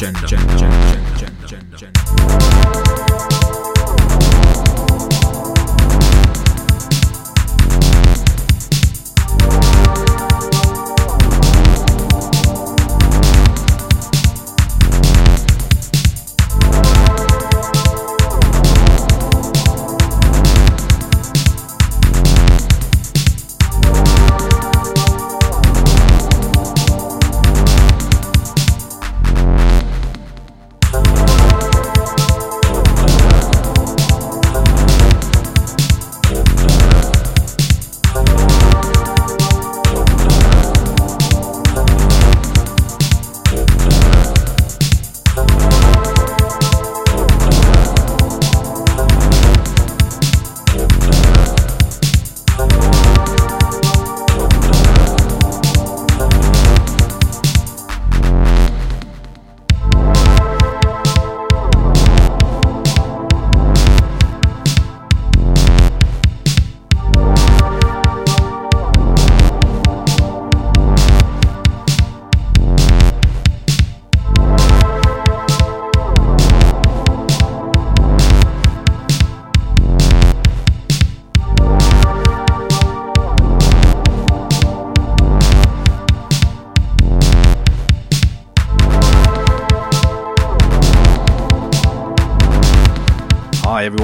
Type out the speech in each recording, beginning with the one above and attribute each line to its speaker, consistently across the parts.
Speaker 1: Bass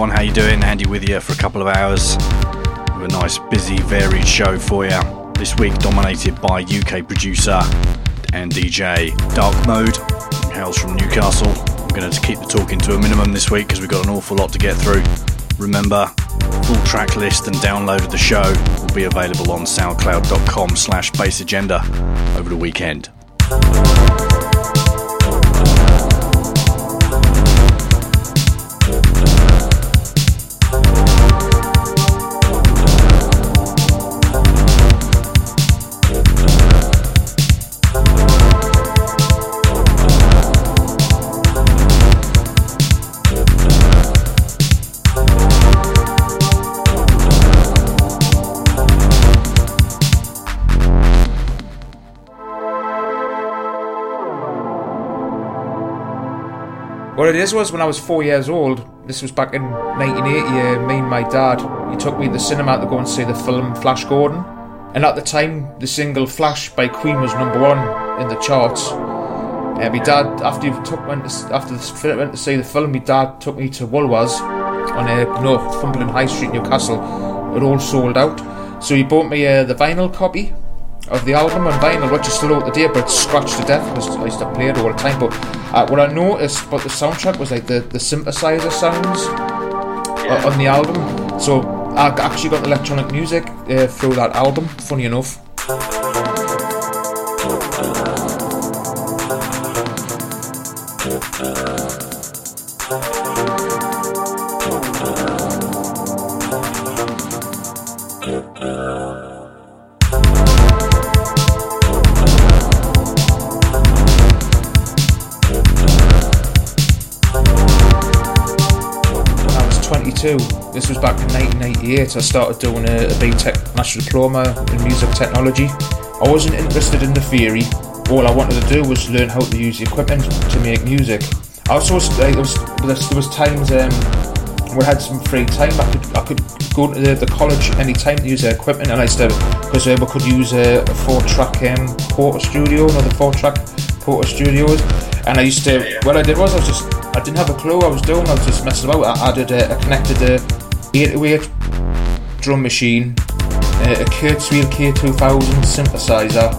Speaker 2: everyone, how you doing? Andy with you for a couple of hours with a nice, busy, varied show for you. This week dominated by UK producer and DJ Dark Mode, who hails from Newcastle. I'm going to keep the talking to a minimum this week because we've got an awful lot to get through. Remember, full track list and download of the show will be available on soundcloud.com slash bassagenda over the weekend.
Speaker 1: What it is was when I was four years old. This was back in 1980. Uh, me and my dad, he took me to the cinema to go and see the film Flash Gordon. And at the time, the single "Flash" by Queen was number one in the charts. Uh, my dad, after he took went to, after the film went to see the film, my dad took me to Woolworths on uh, Northumberland High Street, Newcastle. It all sold out, so he bought me uh, the vinyl copy of the album on vinyl, which is still out today, but scratched to death because I used to play it all the time. But uh, what I noticed about the soundtrack was like the, the synthesizer sounds uh, on the album. So I actually got electronic music uh, through that album, funny enough. When I was 22 22. This was back in 1998. I started doing a, a BTEC Master Diploma in Music Technology. I wasn't interested in the theory. All I wanted to do was learn how to use the equipment to make music. I also like, there was there was times um, we had some free time. I could I could go to the, the college anytime to use their equipment, and I said because uh, we could use a, a four track um, Studio, another four track Portastudios, and I used to. What I did was I was just I didn't have a clue what I was doing. I was just messing about. I added a, connected a 808 drum machine, a, a Kurzweil K2000 synthesizer,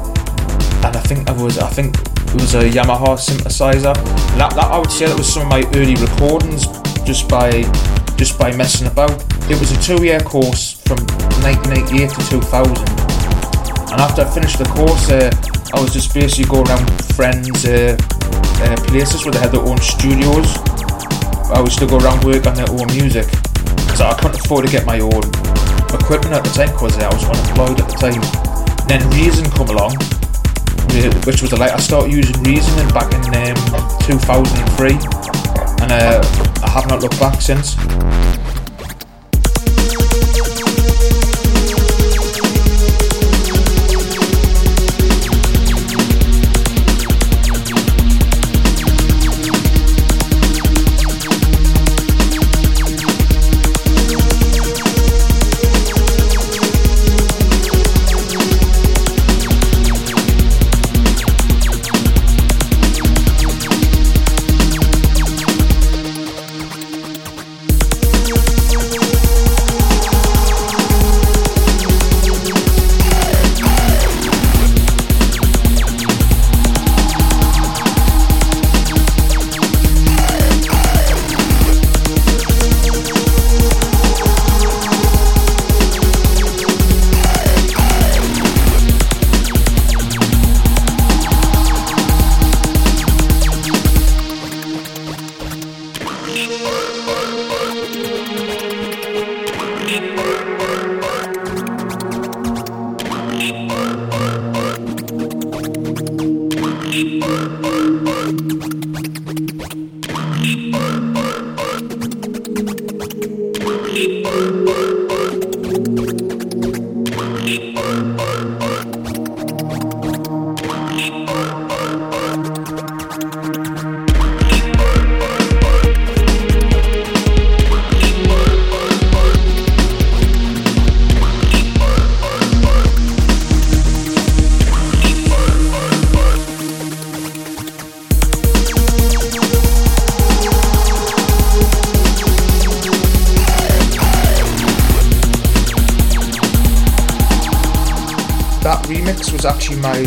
Speaker 1: and I think I was I think it was a Yamaha synthesizer. That, that I would say that was some of my early recordings just by just by messing about. It was a two-year course from 1988 to 2000, and after I finished the course, uh, I was just basically going around with friends' uh, uh, places where they had their own studios. I used to go around work on their own music, so I couldn't afford to get my own equipment at the time because I was unemployed at the time. And then Reason come along, which was a like I started using Reason back in um, 2003, and uh, I have not looked back since. My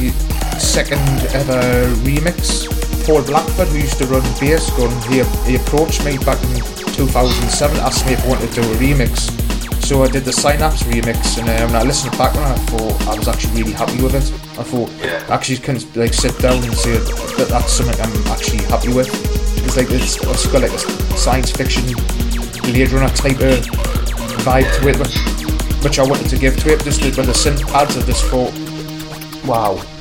Speaker 1: second ever remix. Paul Blackford, who used to run Bass Gun, he, he approached me back in 2007, asked me if I wanted to do a remix. So I did the Synapse remix, and um, when I listened back and I thought I was actually really happy with it. I thought yeah. I actually can like sit down and say that that's something I'm actually happy with. It's like it's, it's got like a science fiction Blade Runner type of vibe to it, which I wanted to give to it. Just with the synth pads, I just thought Uau!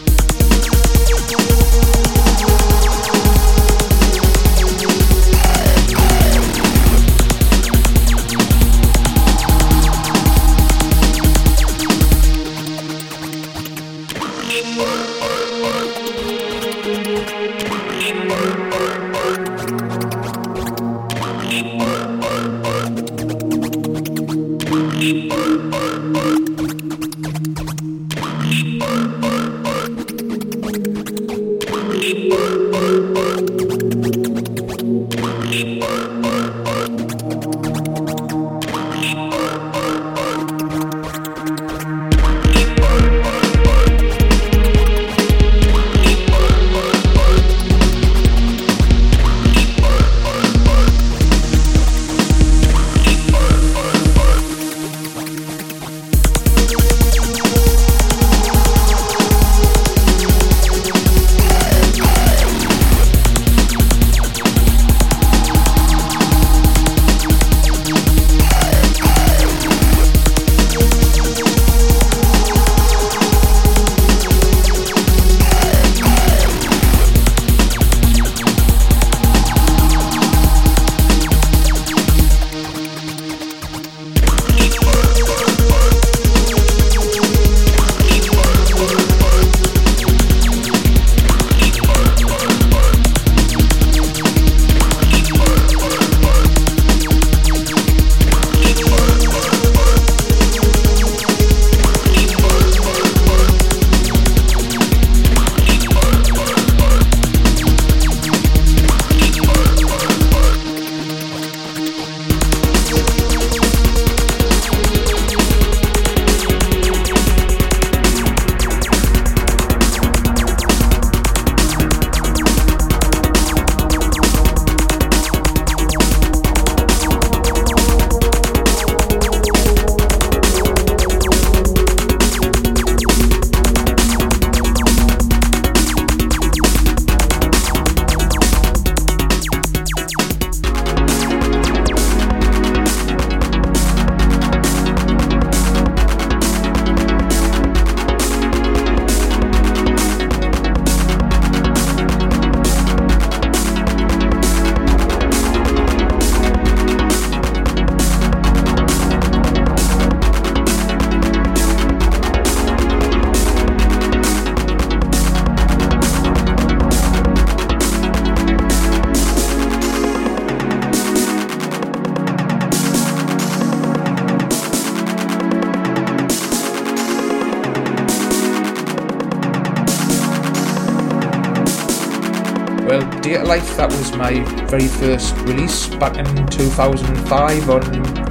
Speaker 1: Life, that was my very first release back in 2005 on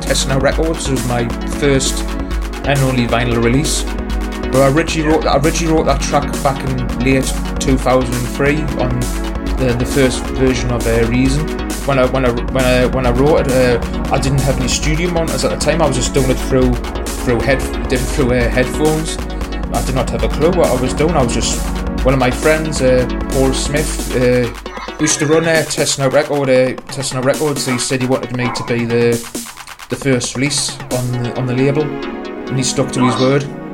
Speaker 1: Testnow Records. It was my first and only vinyl release. But I originally wrote, I originally wrote that track back in late 2003 on the, the first version of uh, Reason. When I when I when I when I wrote it, uh, I didn't have any studio monitors at the time. I was just doing it through through head through uh, headphones. I did not have a clue what I was doing. I was just one of my friends, uh, Paul Smith, uh, used to run a uh, Testnow Record, uh, Testnow Records. He said he wanted me to be the the first release on the, on the label, and he stuck to his word.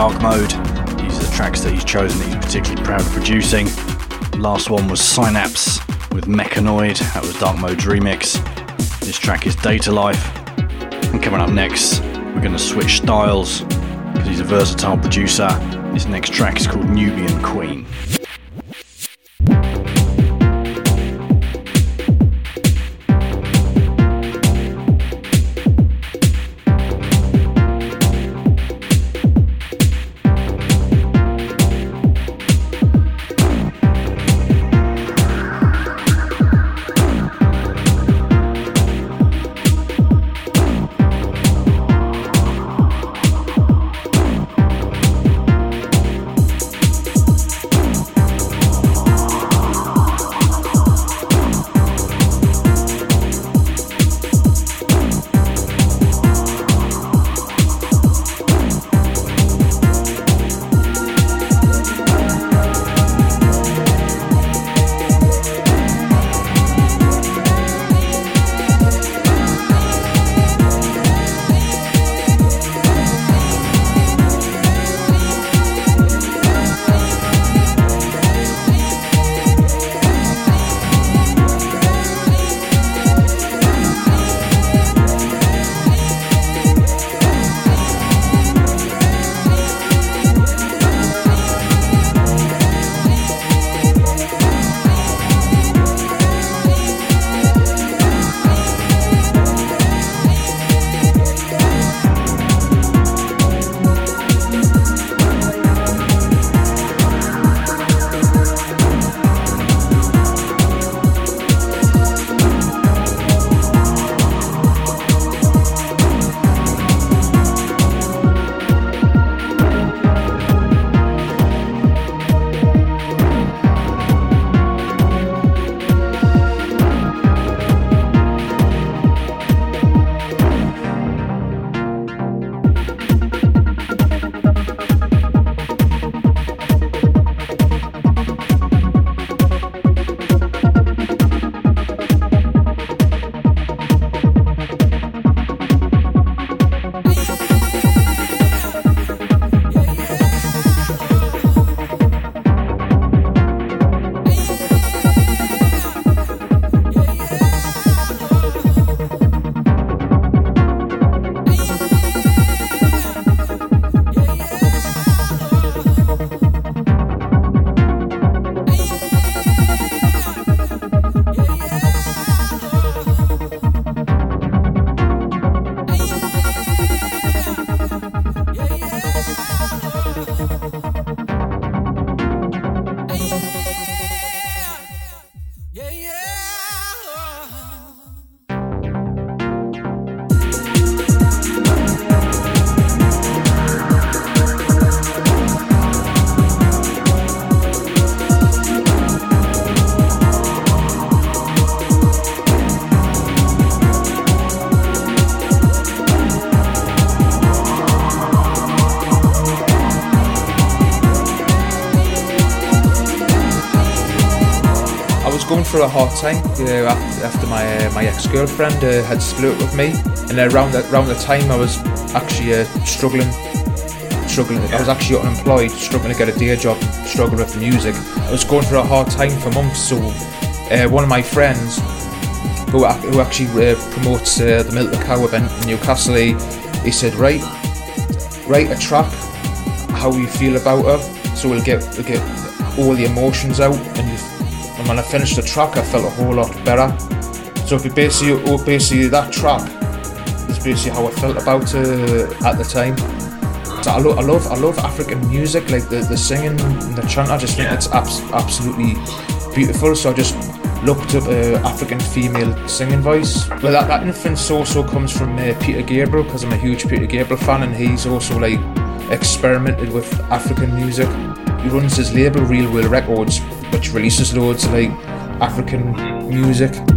Speaker 2: Darkmode. These are the tracks that he's chosen that he's particularly proud of producing. Last one was Synapse with Mechanoid, that was Darkmode's remix. This track is Datalife. And coming up next, we're going to switch styles because he's a versatile producer. This next track is called Nubian Queen.
Speaker 1: Through a hard time uh, after my uh, my ex girlfriend uh, had split with me, and around that around the time I was actually uh, struggling, struggling. I was actually unemployed, struggling to get a day job, struggling with music. I was going through a hard time for months. So uh, one of my friends, who who actually uh, promotes the Milk the Cow event in Newcastle, he, he said, right, write a track, how you feel about her, so we'll get we'll get all the emotions out and you when I finished the track, I felt a whole lot better. So basically, oh, basically that track is basically how I felt about it at the time. So I, lo- I love I love African music, like the, the singing and the chant. I just think yeah. it's abs- absolutely beautiful. So I just looked up uh, African female singing voice. Well, that, that influence also comes from uh, Peter Gabriel because I'm a huge Peter Gabriel fan, and he's also like experimented with African music. He runs his label Real World Records, which releases loads of like African music.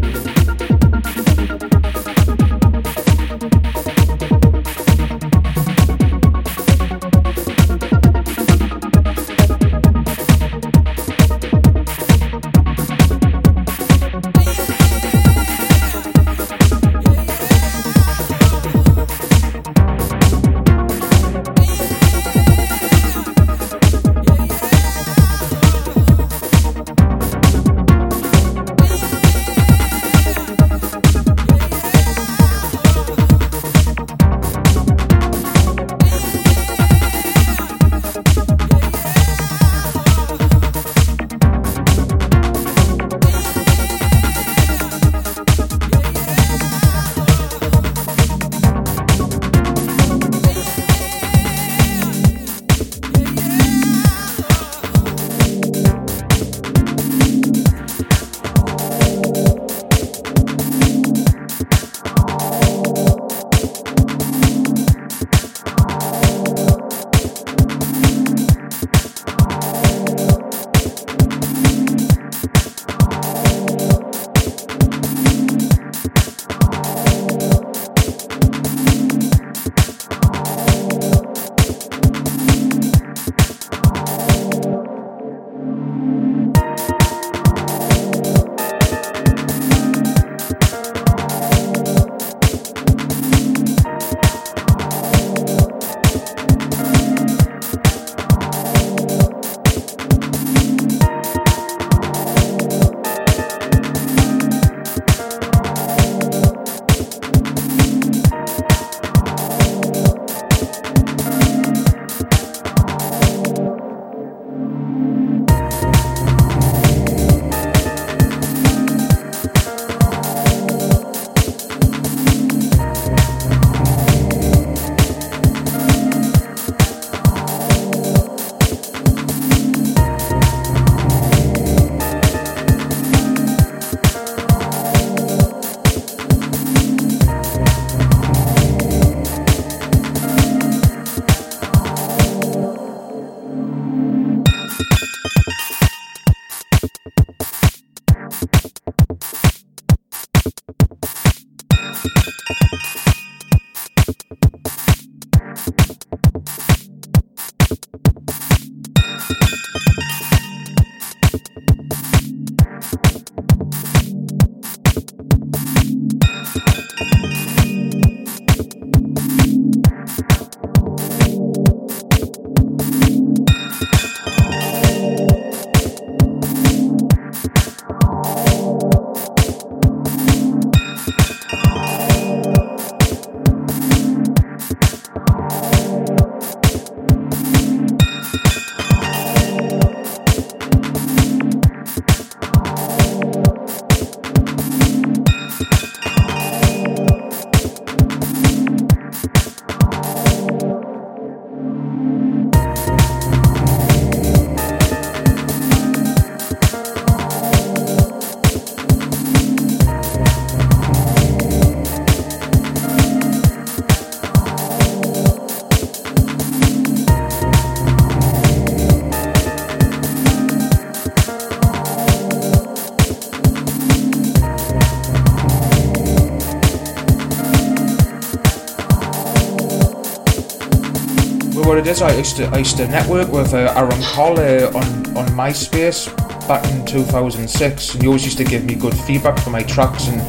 Speaker 1: What it is. I used to I used to network with uh, Aaron Carl uh, on on MySpace back in 2006, and he always used to give me good feedback for my tracks, and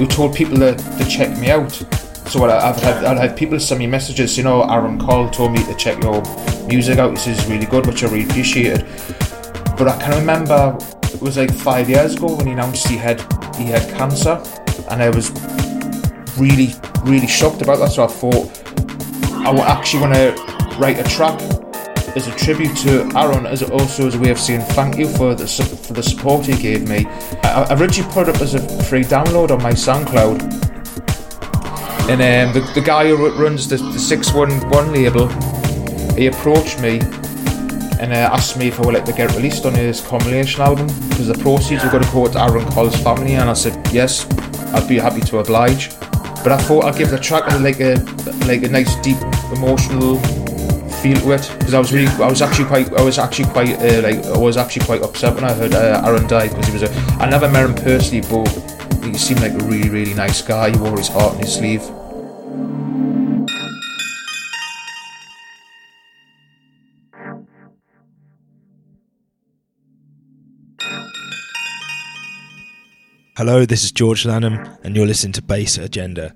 Speaker 1: he told people to, to check me out. So I've had, I've had people send me messages, you know, Aaron Carl told me to check your music out, this is really good, which I really appreciated. But I can remember it was like five years ago when he announced he had he had cancer, and I was really really shocked about that. So I thought I actually want to write a track as a tribute to Aaron, as also as a way of saying thank you for the for the support he gave me. I, I originally put it up as a free download on my SoundCloud, and um, the the guy who runs the, the six one one label, he approached me and uh, asked me if I would like to get released on his compilation album because the proceeds were going to go to Aaron Carl's family, and I said yes, I'd be happy to oblige. But I thought I'd give the track like a like a nice deep emotional feel to it because I was really I was actually quite I was actually quite uh, like I was actually quite upset when I heard uh, Aaron died because he was a I never met him personally but he seemed like a really really nice guy he wore his heart on his sleeve
Speaker 3: Hello, this is George Lanham, and you're listening to Bass Agenda.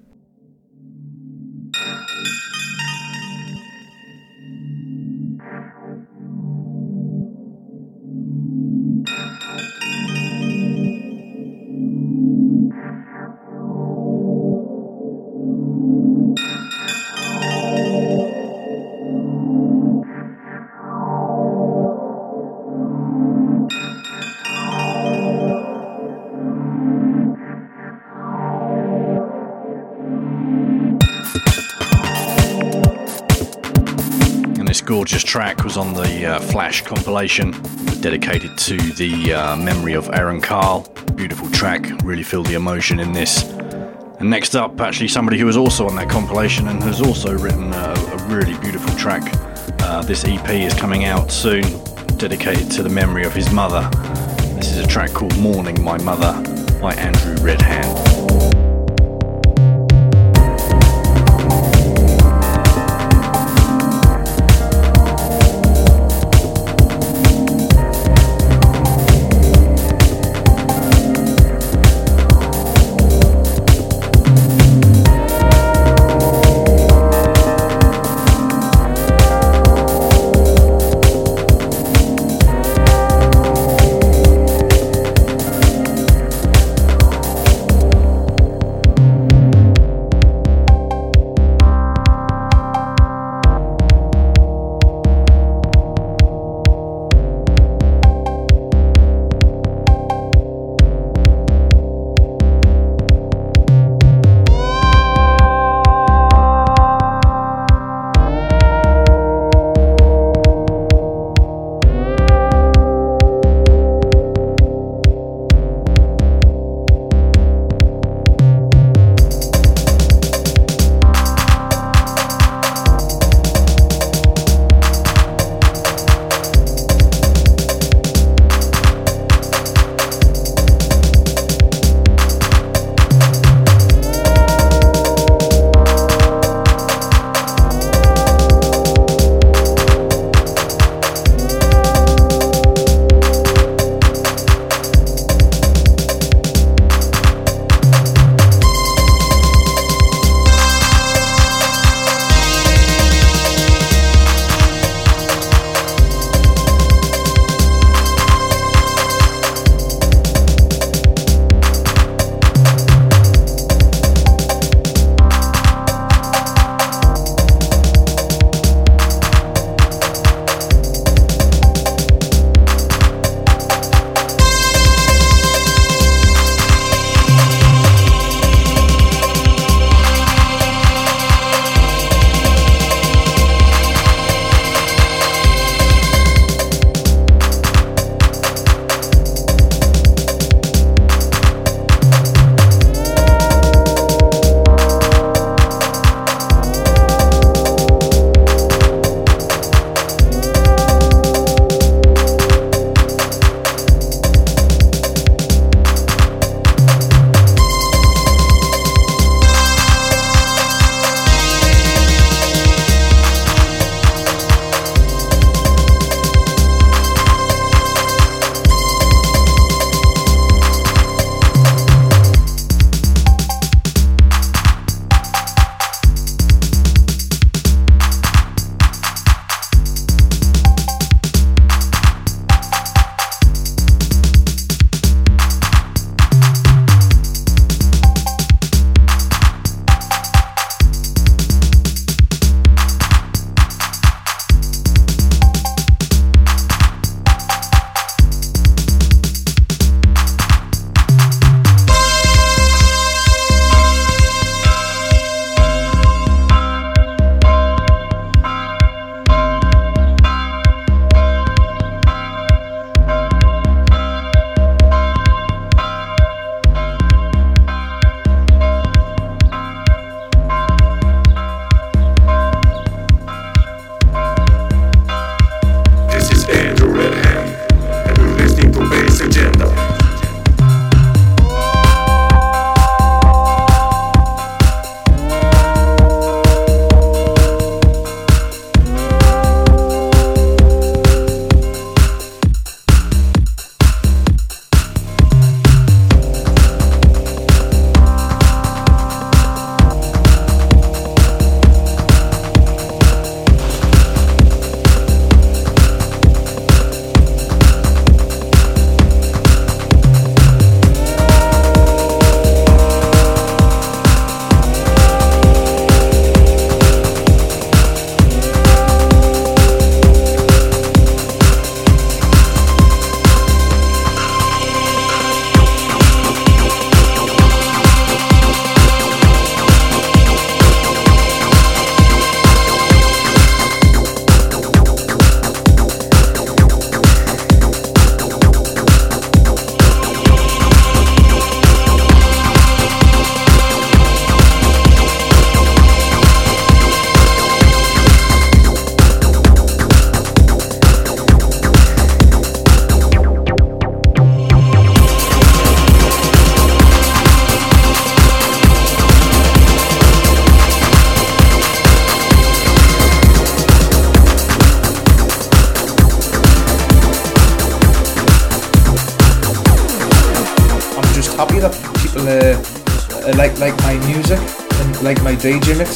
Speaker 2: Gorgeous track was on the uh, Flash compilation, dedicated to the uh, memory of Aaron Carl. Beautiful track, really feel the emotion in this. And next up, actually, somebody who was also on that compilation and has also written a, a really beautiful track. Uh, this EP is coming out soon, dedicated to the memory of his mother. This is a track called Mourning My Mother by Andrew
Speaker 1: Red Hand.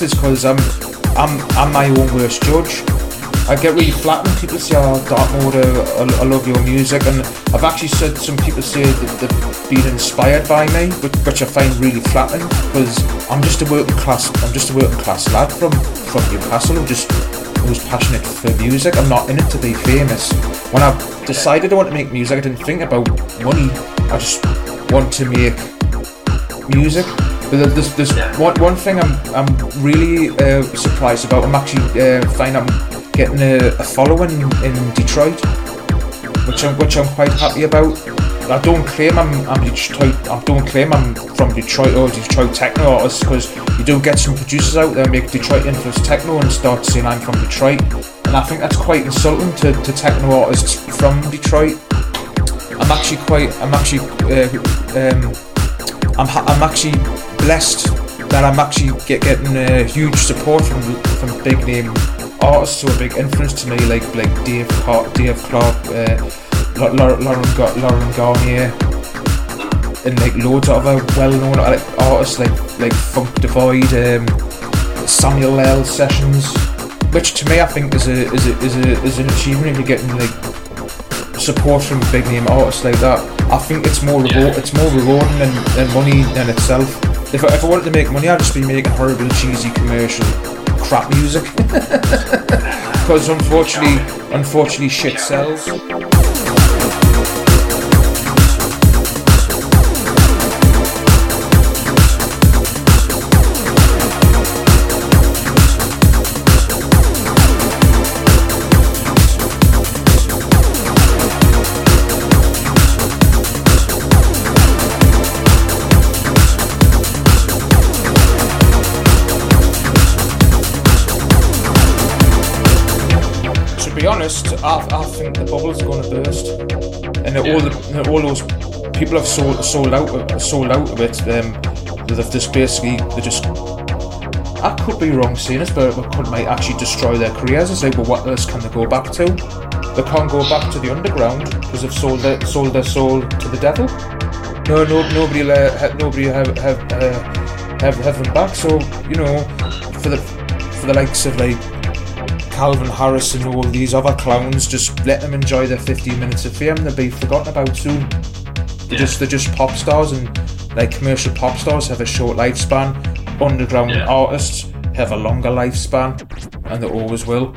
Speaker 1: Mixes because I'm I'm I'm my own worst judge. I get really flat when people say, "Oh, Darkmode, uh, I, I love your music," and I've actually said some people say that they've been inspired by me, which, which I find really flattering because I'm just a working class. I'm just a working class lad from from Newcastle who just who's passionate for music. I'm not in it to be famous. When I decided I want to make music, I didn't think about money. I just want to make music. But there's, there's one, one thing I'm, I'm really uh, surprised about. I'm actually uh, I'm getting a, a following in Detroit, which I'm which I'm quite happy about. I don't claim I'm, I'm Detroit. I don't claim I'm from Detroit or Detroit techno artists because you do get some producers out there make Detroit influenced techno and start saying I'm from Detroit, and I think that's quite insulting to, to techno artists from Detroit. I'm actually quite. I'm actually. Uh, um, I'm, I'm actually blessed that I'm actually get, getting a huge support from from big name artists who are a big influence to me, like like Dave Clarke, Dave Clarke, uh, Laurent Laurent Garnier, and like loads of other well-known artists like like Funk D'Void, um, Samuel L. Sessions, which to me I think is a is a, is a is an achievement if you're getting like support from big name artists like that. I think it's more reward, it's more rewarding than, than money in itself. If I, if I wanted to make money, I'd just be making horrible, cheesy, commercial crap music. Because unfortunately, unfortunately, shit sells. I, I think the bubble's going to burst, and all the all those people have sold sold out sold out of it. Um, they've just basically they just. I could be wrong saying this, but it could might actually destroy their careers. It's like, well, what else can they go back to? They can't go back to the underground because they've sold their sold their soul to the devil. No, no, nobody, uh, nobody have have uh, have have them back. So you know, for the for the likes of like Calvin Harris and all these other clowns, just let them enjoy their 15 minutes of fame. They'll be forgotten about soon. They're yeah. just they're just pop stars, and like commercial pop stars have a short lifespan. Underground yeah. artists have a longer lifespan, and they always will.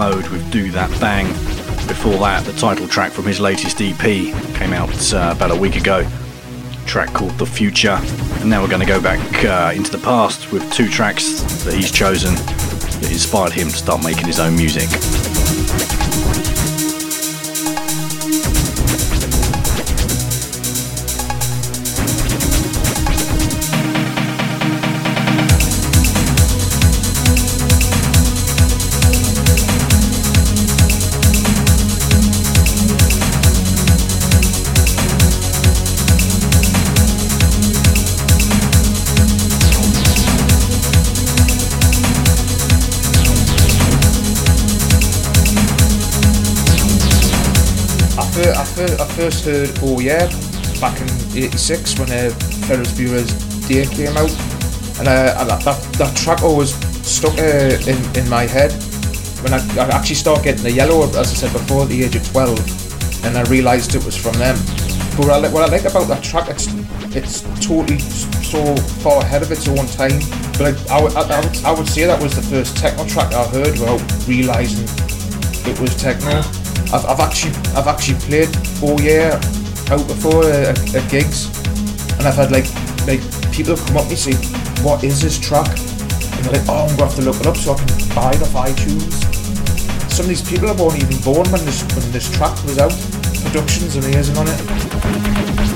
Speaker 2: Mode with Do That Bang. Before that, the title track from his latest EP came out uh, about a week ago. A track called The Future. And now we're going to go back uh, into the past with two tracks that he's chosen that inspired him to start making his own music.
Speaker 1: First heard Oh Yeah back in 86 when uh, Ferris Bueller's Day came out. And uh, that, that, that track always stuck uh, in, in my head. When I, I actually started getting the Yello, as I said before, at the age of 12, and I realised it was from them. But what I, like, what I like about that track, it's it's totally so far ahead of its own time. But I, I, would- I, I, would, I would say that was the first techno track I heard without realizing it was techno. I've, I've actually I've actually played Oh Yeah out before uh, at, at gigs, and I've had like like people come up me say, "What is this track?" And they're like, "Oh, I'm gonna have to look it up so I can buy it off iTunes." Some of these people weren't even born when this when this track was out. Production's and amazing on it.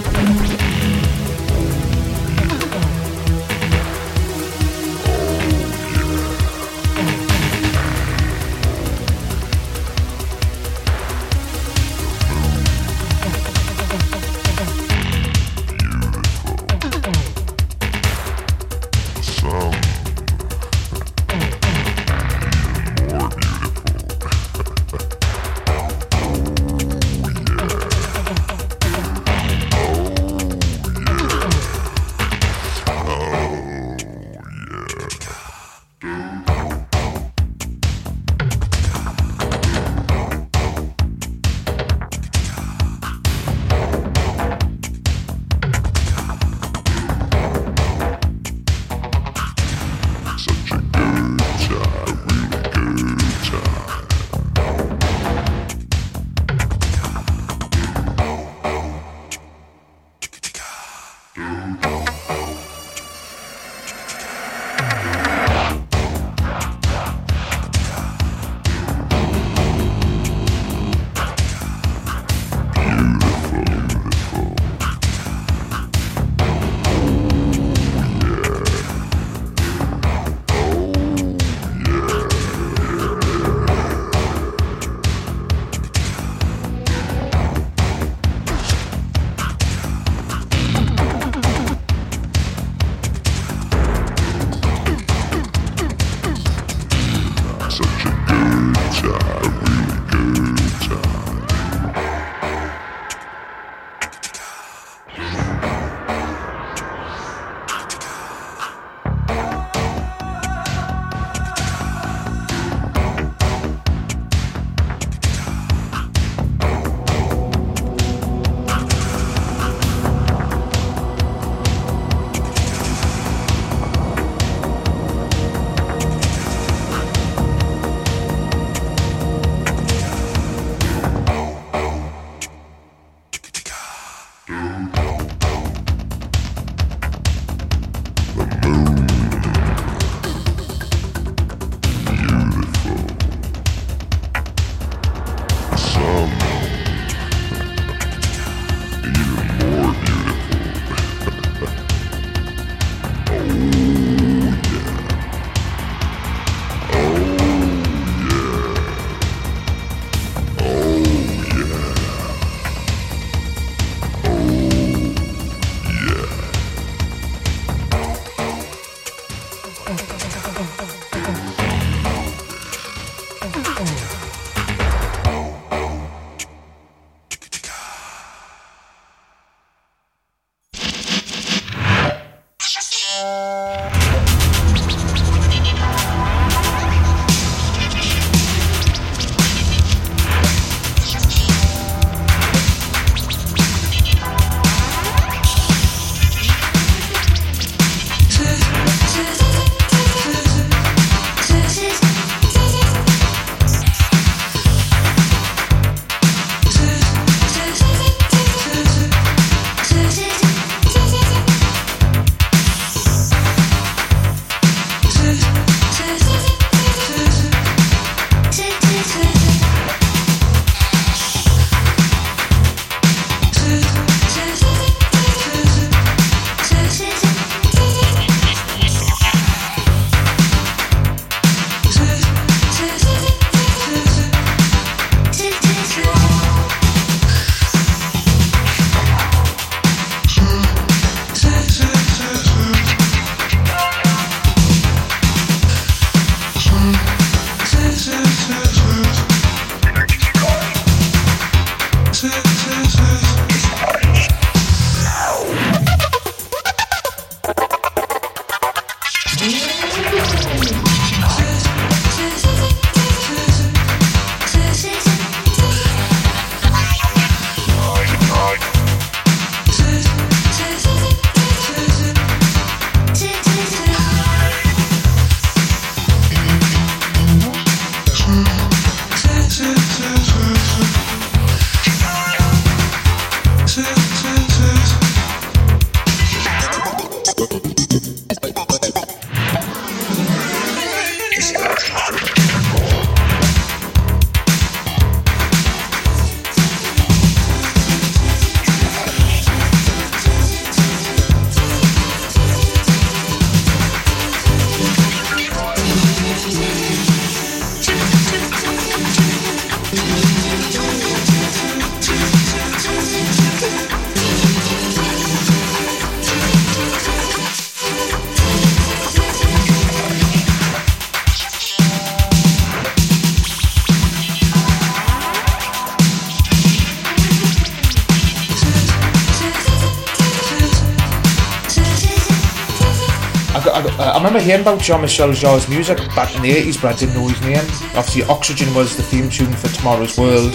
Speaker 1: Remember hearing about Jean-Michel Jarre's music back in the 80s, but I didn't know his name. Obviously, Oxygen was the theme tune for Tomorrow's World.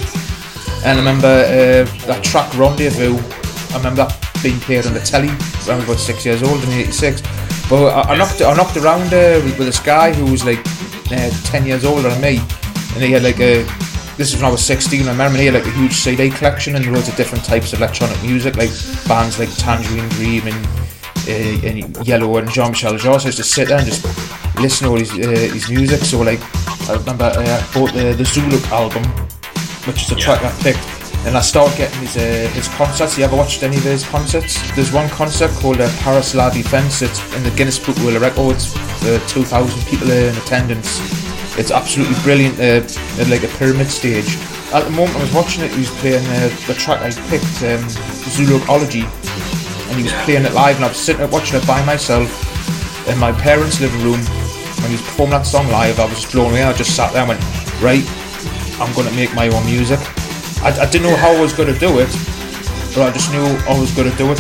Speaker 1: And I remember uh, that track Rendezvous. I remember that being played on the telly when I was about six years old in '86. But I, I knocked I knocked around uh, with, with this guy who was like uh, ten years older than me, and he had like a. This is when I was 16. I remember he had like a huge CD collection and loads of different types of electronic music, like bands like Tangerine Dream and, uh, and Yello and Jean-Michel Jarre. So I to sit there and just listen to all his, uh, his music. So like, I remember uh, I bought the, the Zoolook album which is the track I picked. And I started getting his uh, his concerts. You ever watched any of his concerts? There's one concert called uh, Paris La Defense. It's in the Guinness Book World Records. Uh, 2,000 people in attendance. It's absolutely brilliant. Uh, at like a pyramid stage. At the moment I was watching it, he was playing uh, the track I picked, um, and he was playing it live. And I was sitting there watching it by myself in my parents' living room when he was performing that song live. I was blown away. I just sat there and went, right, I'm going to make my own music. I, I didn't know how I was going to do it, but I just knew I was going to do it.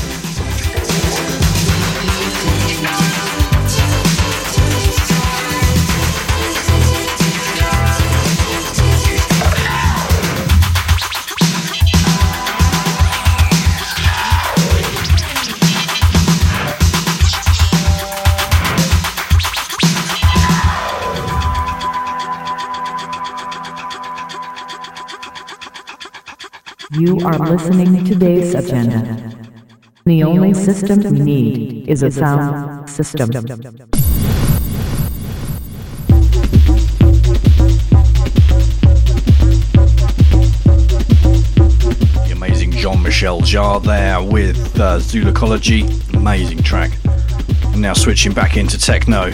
Speaker 4: Are listening to Bass Agenda. The only system we need is a sound system.
Speaker 2: The amazing Jean-Michel Jarre there with uh, Zoolookologie. Amazing track. Now switching back into techno.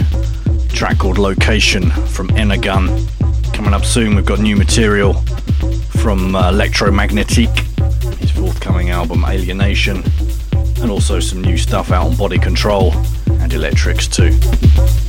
Speaker 2: Track called Location from Energun. Coming up soon, we've got new material from uh, Electromagnetique, forthcoming album Alienation, and also some new stuff out on Body Control and Electrix too.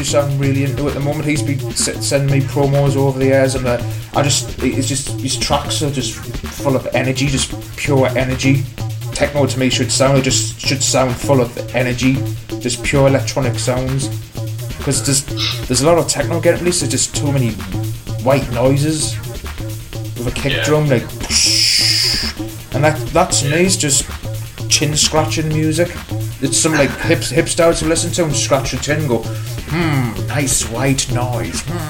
Speaker 1: Producer I'm really into at the moment. He's been sending me promos over the years, and uh, I just it's just his tracks are just full of energy, just pure energy. Techno to me should sound just should sound full of energy, just pure electronic sounds. Because there's there's a lot of techno getting released. There's just too many white noises with a kick yeah. drum, like, and that that to me is just chin scratching music it's some like hip hip styles to listen to and scratch your chin and go, hmm, nice white noise. Hmm.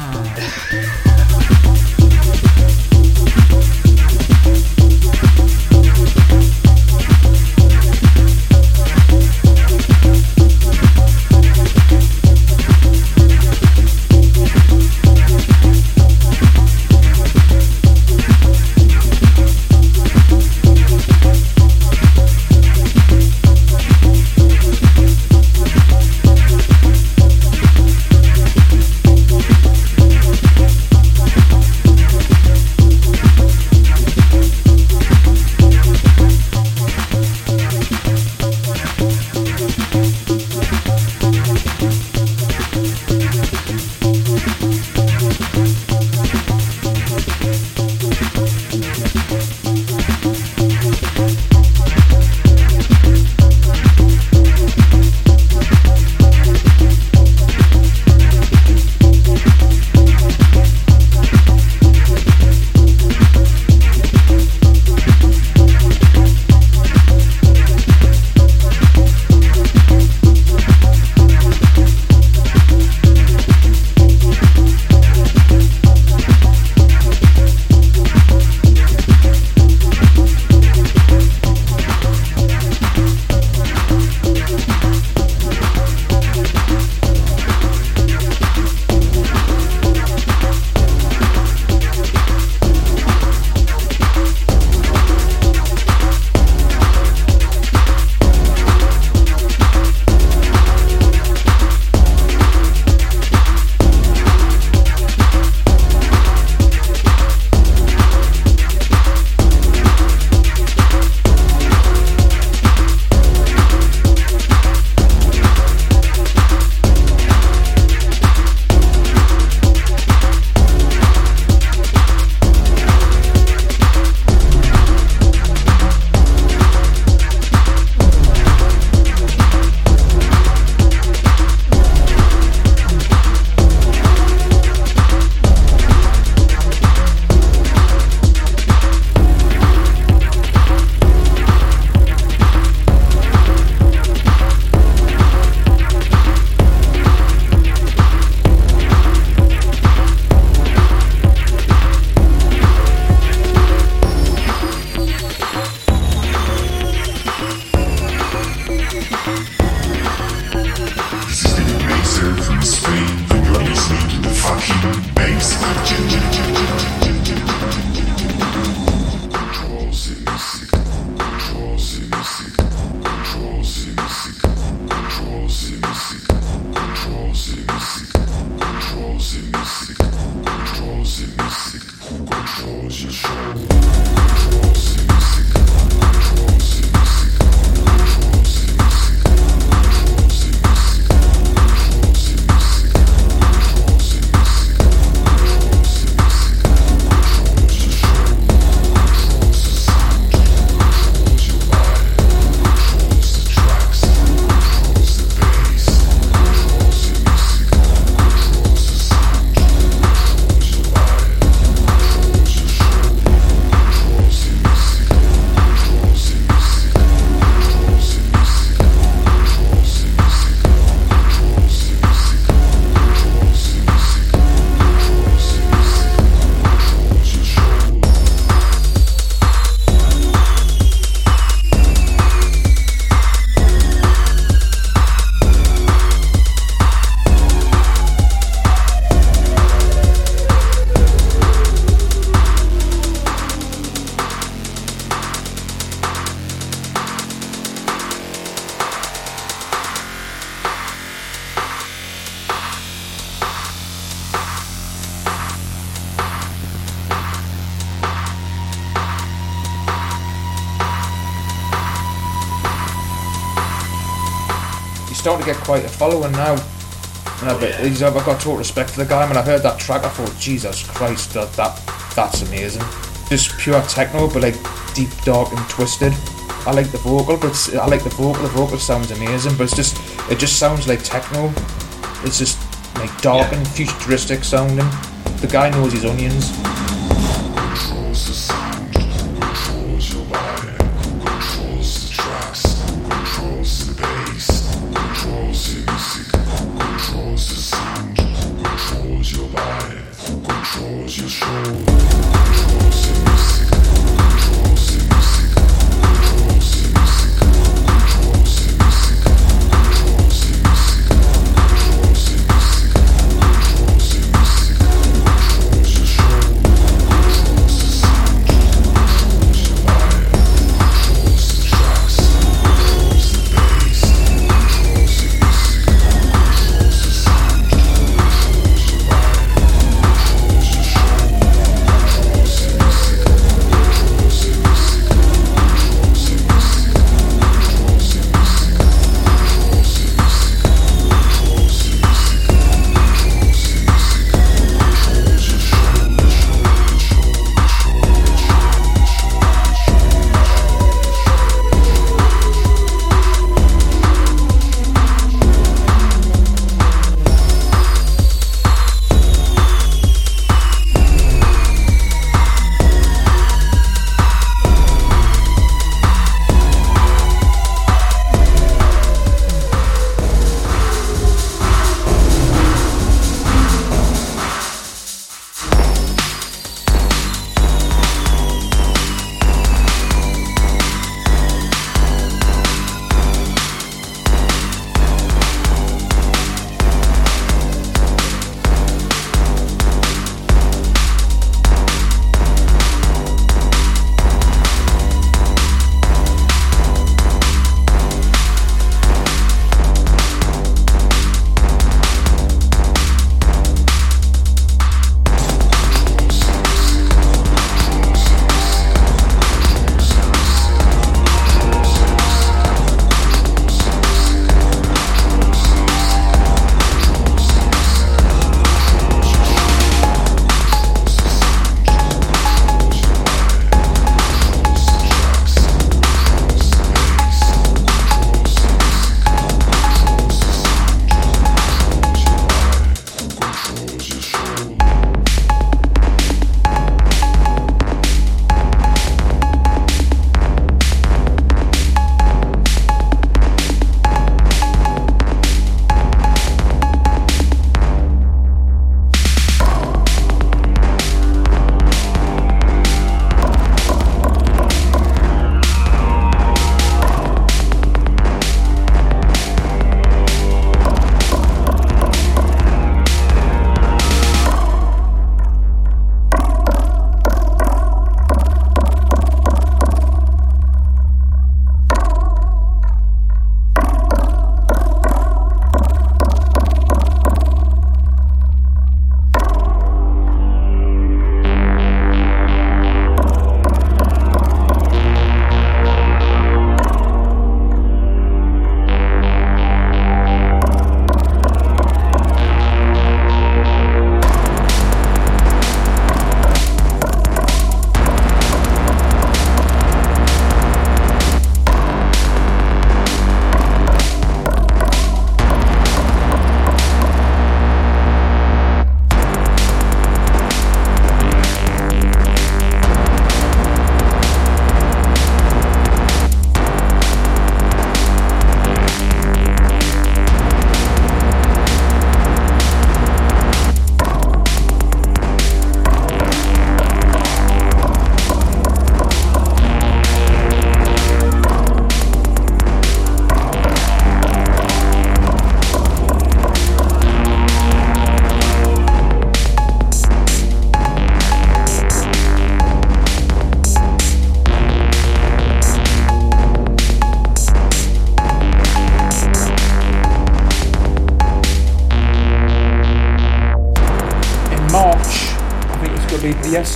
Speaker 5: Quite a following now. And I've, oh,
Speaker 1: yeah.
Speaker 5: he's, I've got total respect for the guy. When I heard that track, I thought, Jesus Christ, that, that that's amazing. Just pure techno, but like deep, dark, and twisted. I like the vocal, but I like the vocal. The vocal sounds amazing, but it's just it just sounds like techno. It's just like dark
Speaker 1: Yeah.
Speaker 5: and futuristic sounding. The guy knows his onions.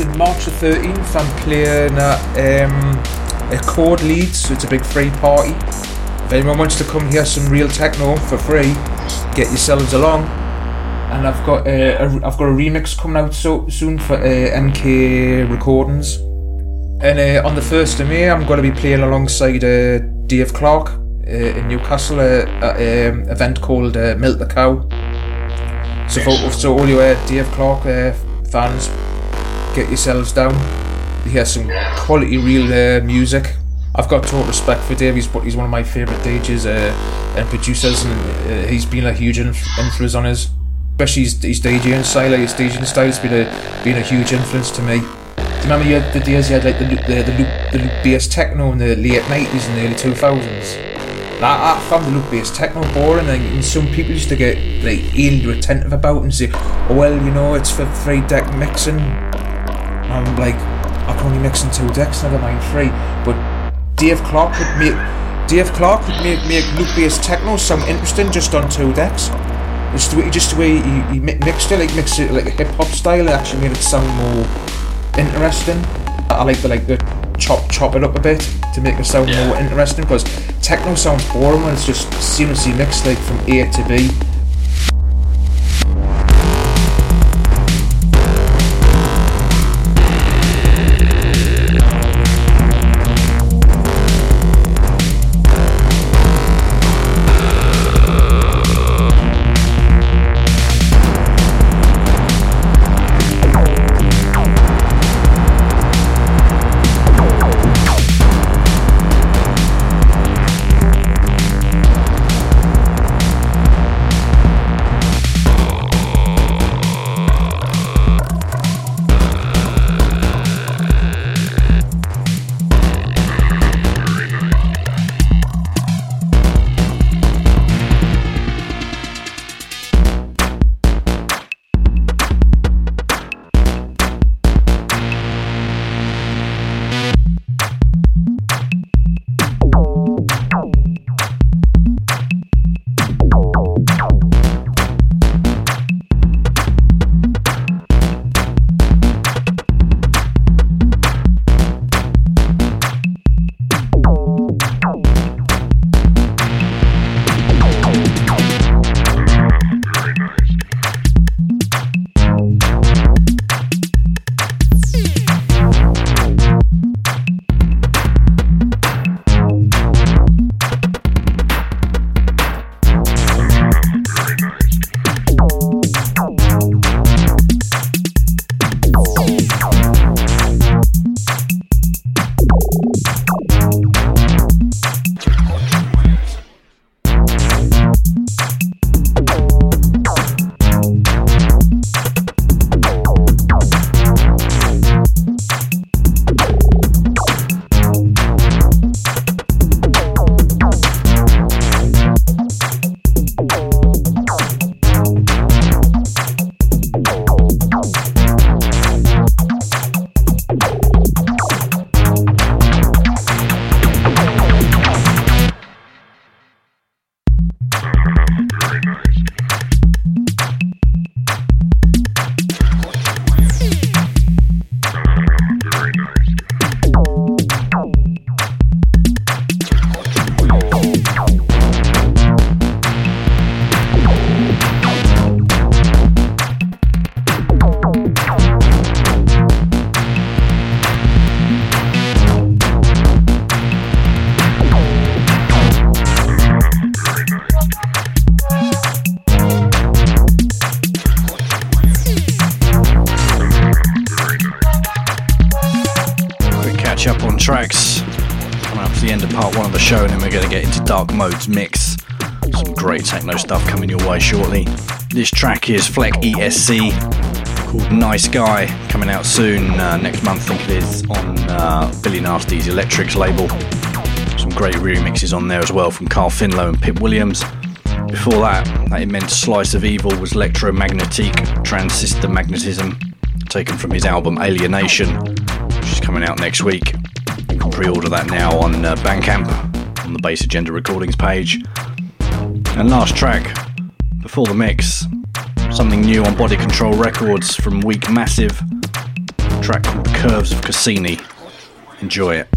Speaker 5: In March the 13th, I'm playing at um, a Chord Leeds, so it's a big free party.
Speaker 1: If anyone wants to come hear some real techno for free, get yourselves along. And I've got uh, a, I've got a remix coming out so soon for uh, MK Recordings. And uh, on the first of May, I'm going to be playing alongside uh, Dave Clarke uh, in Newcastle, at an um, event called uh, Milk the Cow. So, for, so all you uh, Dave Clarke uh, fans, get yourselves down. You hear some quality, real uh, music. I've got total respect for Dave. He's, he's one of my favourite DJs uh, and producers, and uh, he's been a huge inf- influence on us. Especially his, his DJing style, his DJing style has been a been a huge influence to me. Do you remember you had the days you had like the the, the loop, the loop based techno in the late nineties and early two thousands? I, I found the loop based techno boring, and, and some people used to get like eerily attentive about and say, "Oh well, you know, it's for three deck mixing." I'm like, I can only mix in two decks, never mind three. But Dave Clarke could make Dave Clarke could make make loop based techno sound interesting just on two decks. Just the way, just the way he, he mixed it, like mixed it like a hip hop style, it actually made it sound more interesting. I like the like the chop chop it up a bit to make it sound more interesting because techno sounds boring when it's just seamlessly mixed like from A to B.
Speaker 2: Is Fleck ESC called Nice Guy, coming out soon uh, next month, I think it is, on uh, Billy Nasty's Electrix label. Some great remixes on there as well from Carl Finlow and Pip Williams. Before that, that immense slice of evil was Electromagnetique Transistor Magnetism, taken from his album Alienation, which is coming out next week. You can pre order that now on uh, Bandcamp on the Bass Agenda Recordings page. And last track, before the mix, something new on Body Control Records from Weakmassive, track called Curves of Cassini. Enjoy it.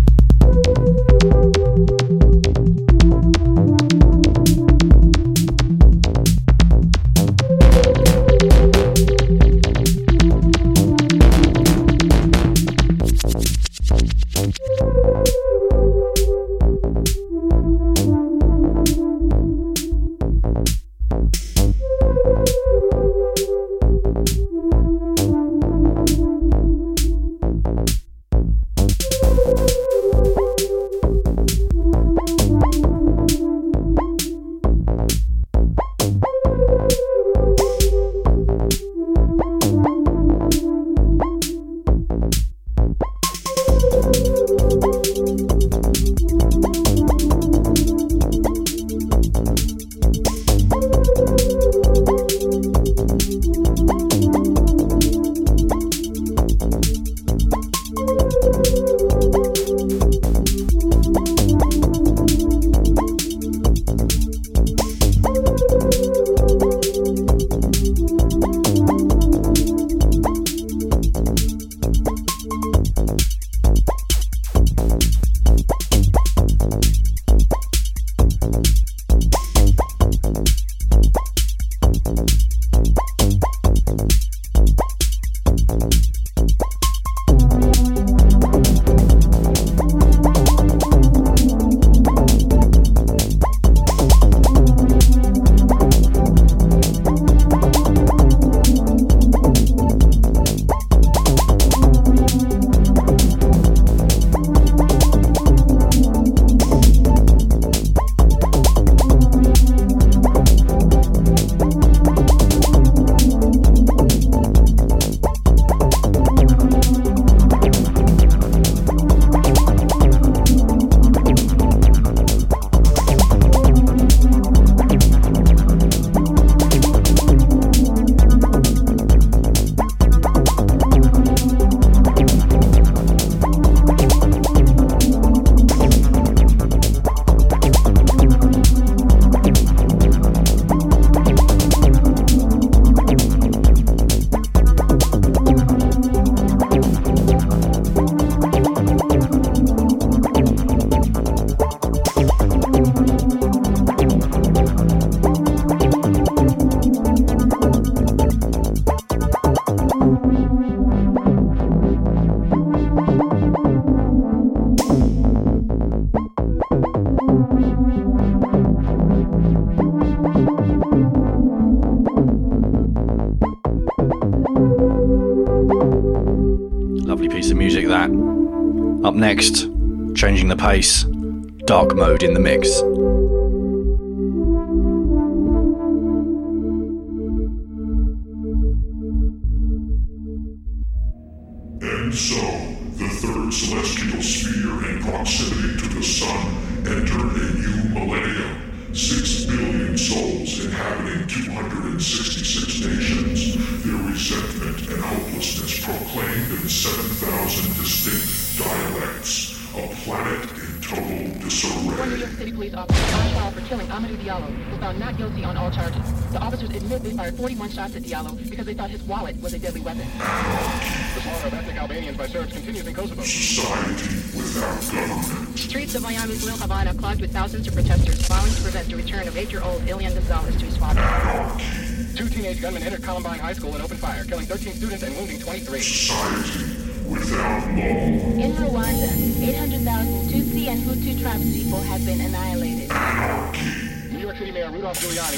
Speaker 6: Next, changing the pace, Darkmode in the mix.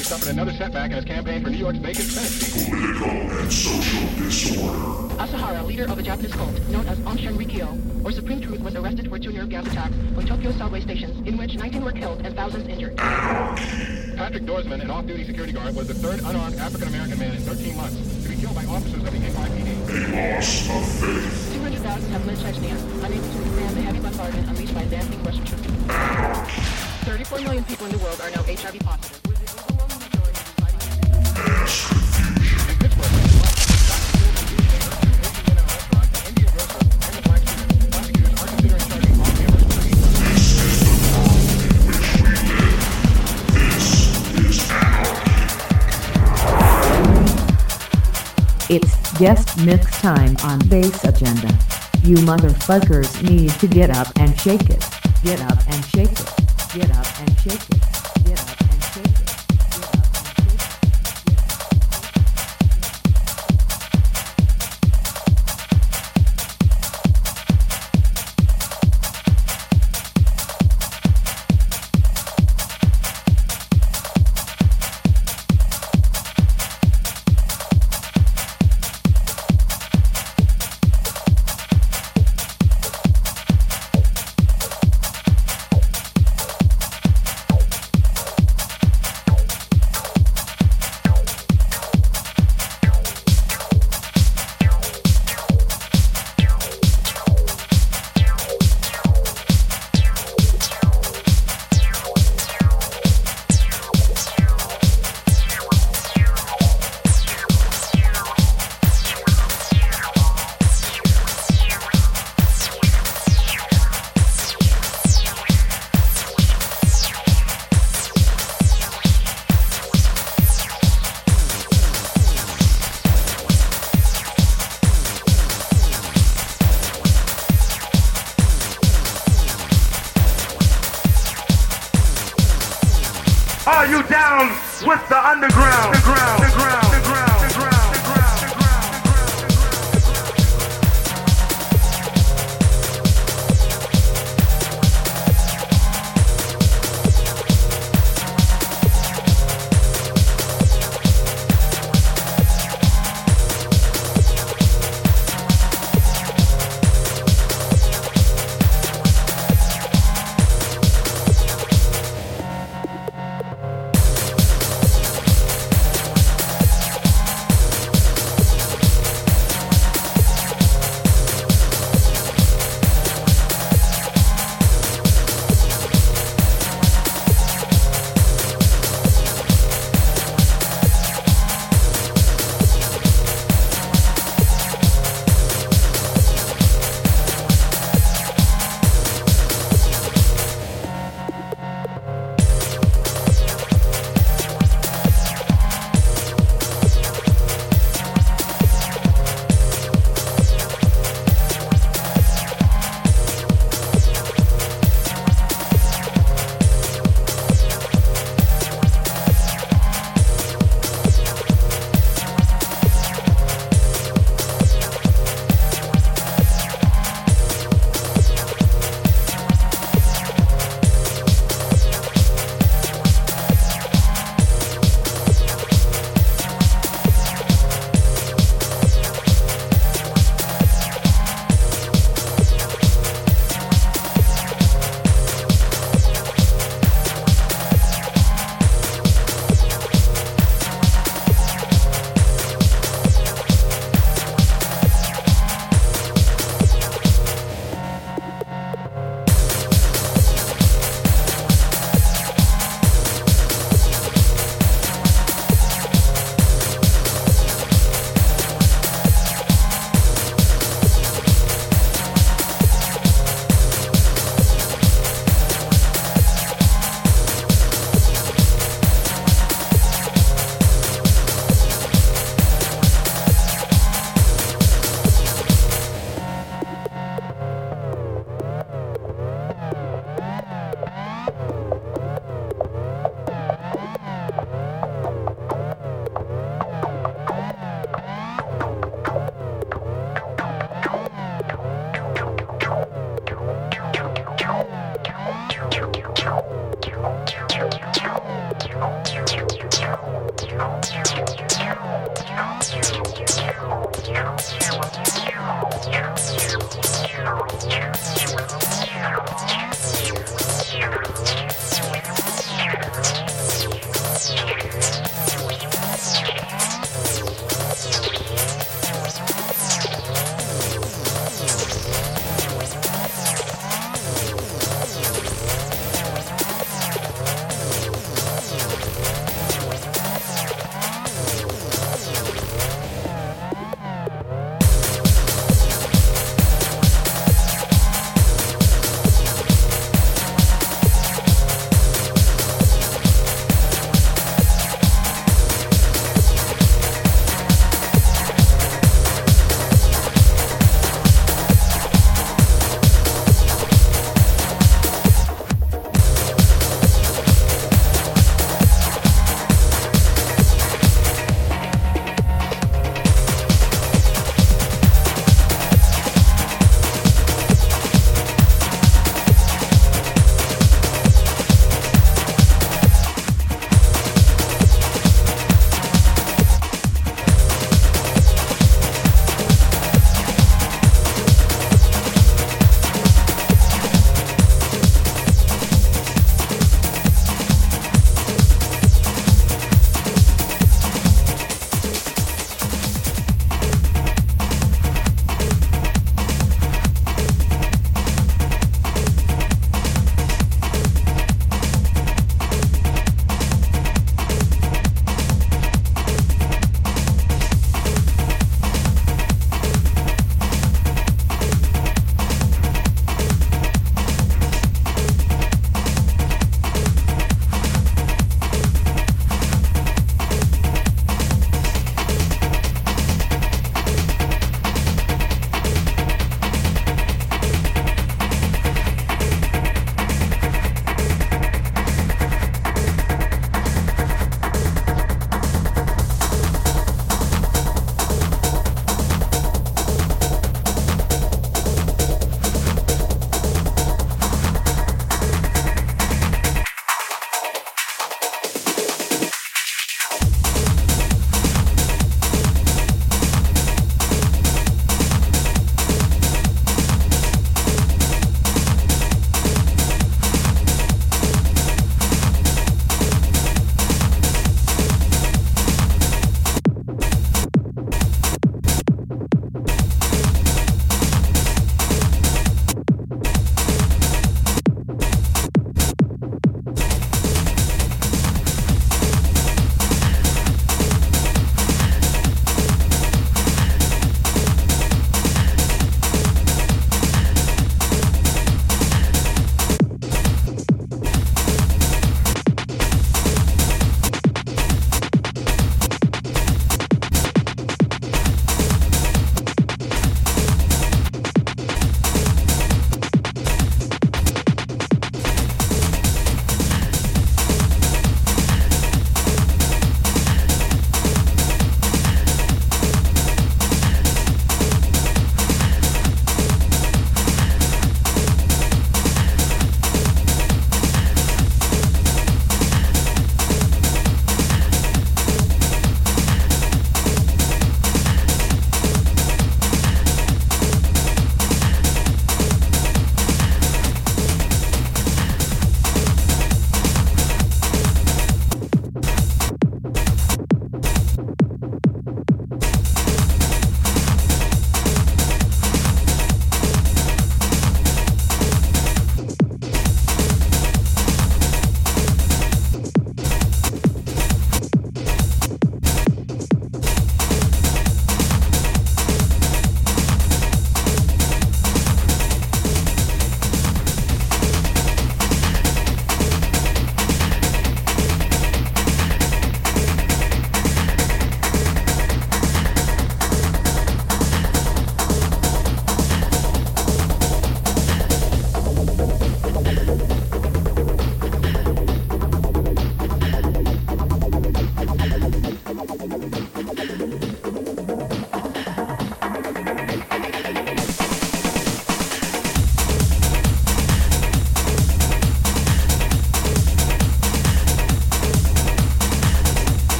Speaker 7: Rudolph Giuliani suffered another setback in his campaign for New York's vacant Senate seat.
Speaker 8: Political and social disorder.
Speaker 9: Asahara, leader of a Japanese cult known as Aum Shinrikyo, or Supreme Truth, was arrested for two nerve gas attacks on Tokyo subway stations, in which 19 were killed and thousands injured.
Speaker 7: Patrick Dorismond, an off-duty security guard, was the third unarmed African-American man in 13 months to be killed by officers of the NYPD.
Speaker 8: A loss of faith.
Speaker 9: 200,000 have fled Chechnya, unable to withstand the heavy bombardment unleashed by advancing Russian troops. 34 million people in the world are now HIV positive.
Speaker 4: Guest mix time on Bass Agenda. You motherfuckers need to get up and shake it. Get up and shake it. Get up and shake it.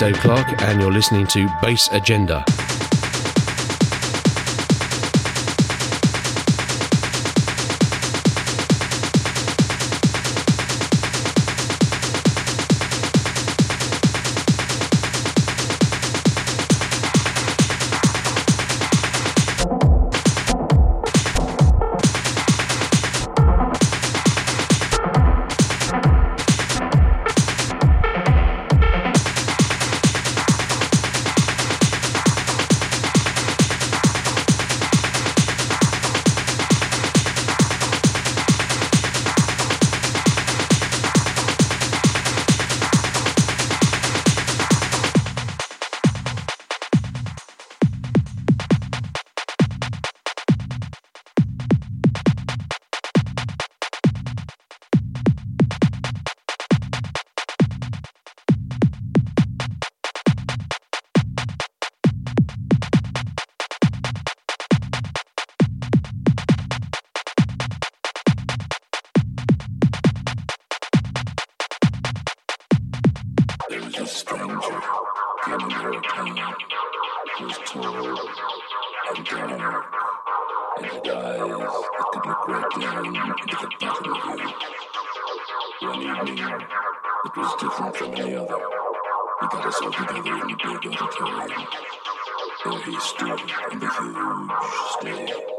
Speaker 10: Dave Clarke, and you're listening to Bass Agenda.
Speaker 11: in the
Speaker 12: huge square.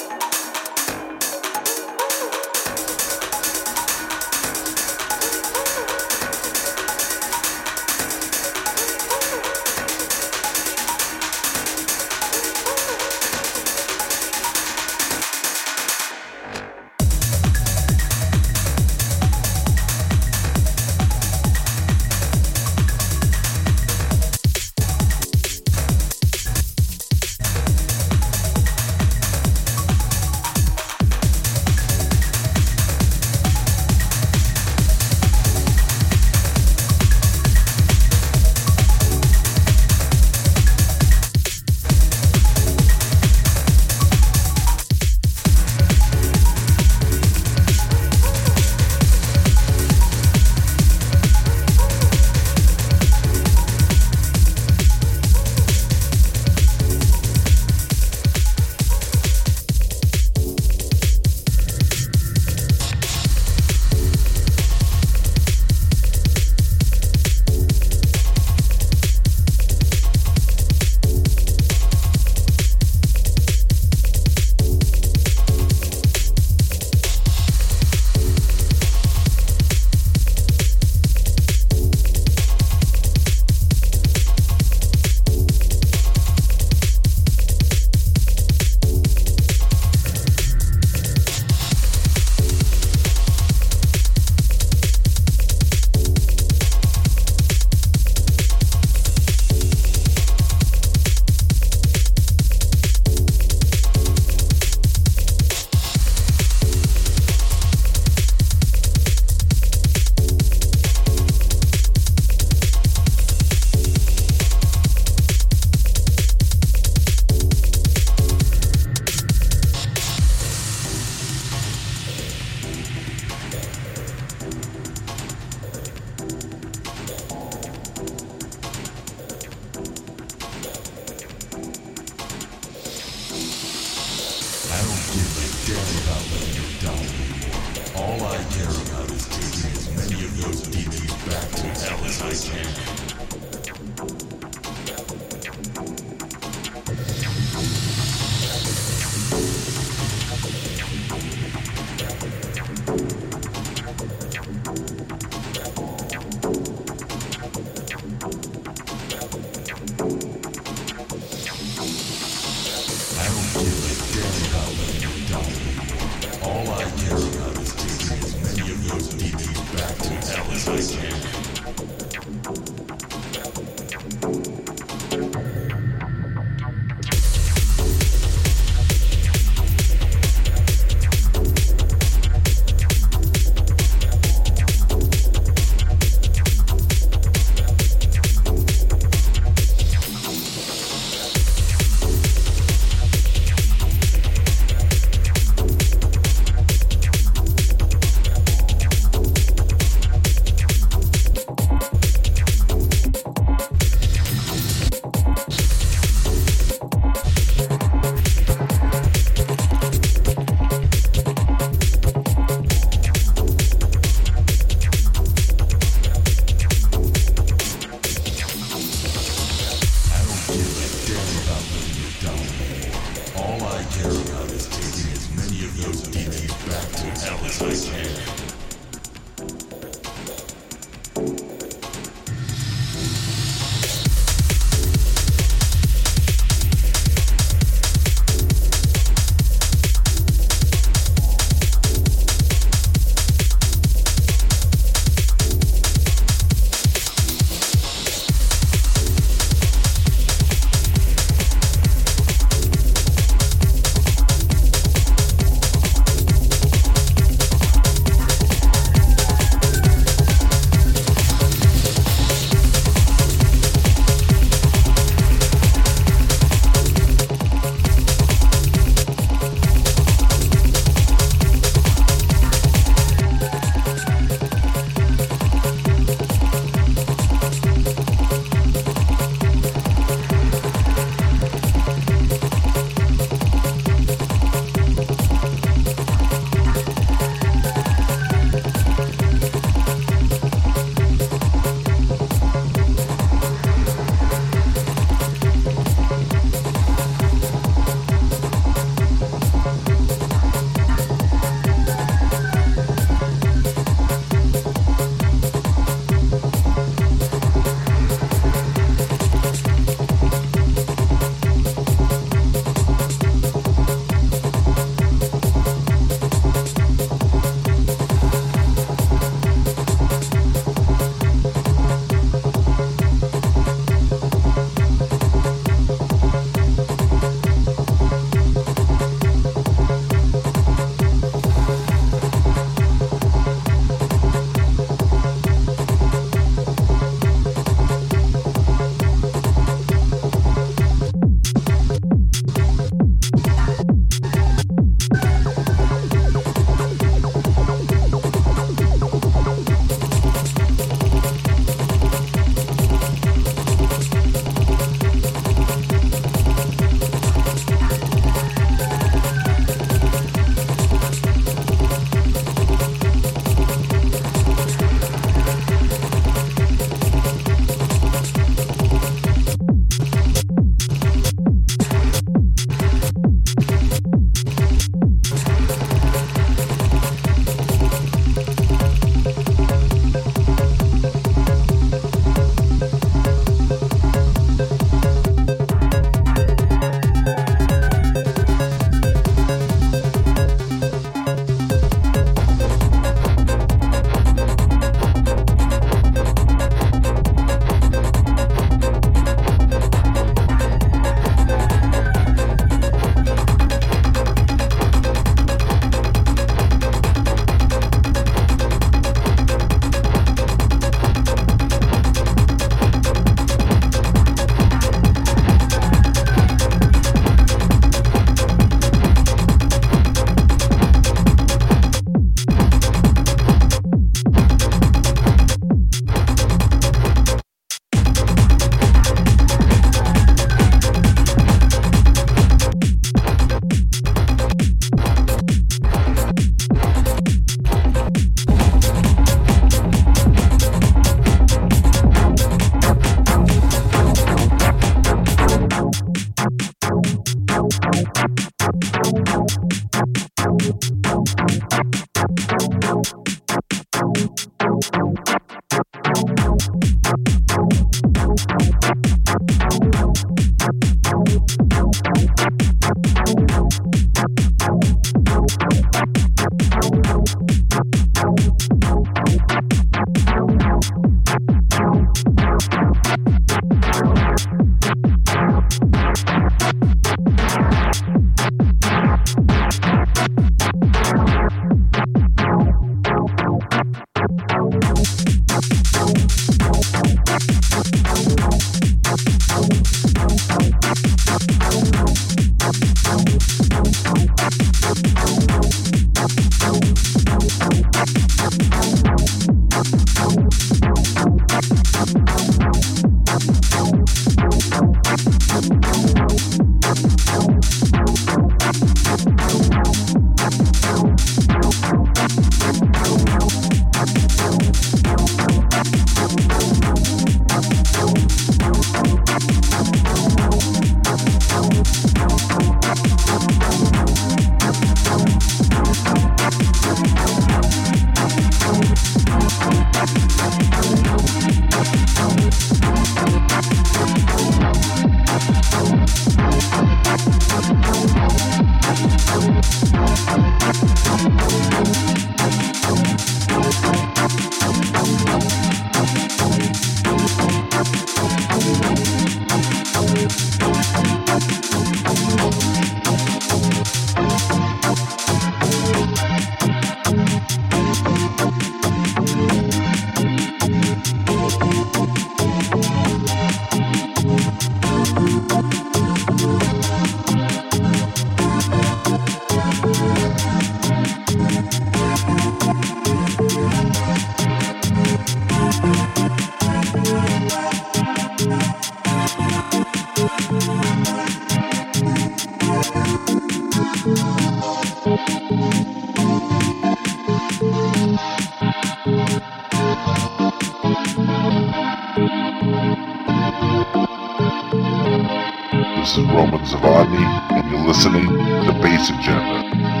Speaker 12: Roman Zawodny, and you're listening to Bass Agenda.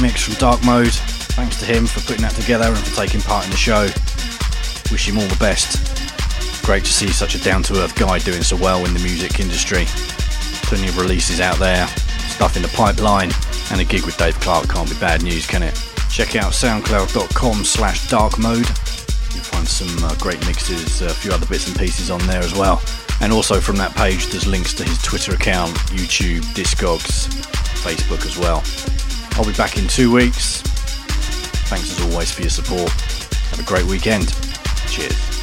Speaker 2: Mix from Darkmode. Thanks to him for putting that together and for taking part in the show. Wish him all the best. Great to see such a down to earth guy doing so well in the music industry. Plenty of releases out there, stuff in the pipeline, and a gig with Dave Clarke can't be bad news, can it? Check out soundcloud.com slash dark mode. You'll find some uh, great mixes, a few other bits and pieces on there as well. And also from that page, there's links to his Twitter account, YouTube, Discogs, Facebook as well. I'll be back in two weeks. Thanks as always for your support. Have a great weekend. Cheers.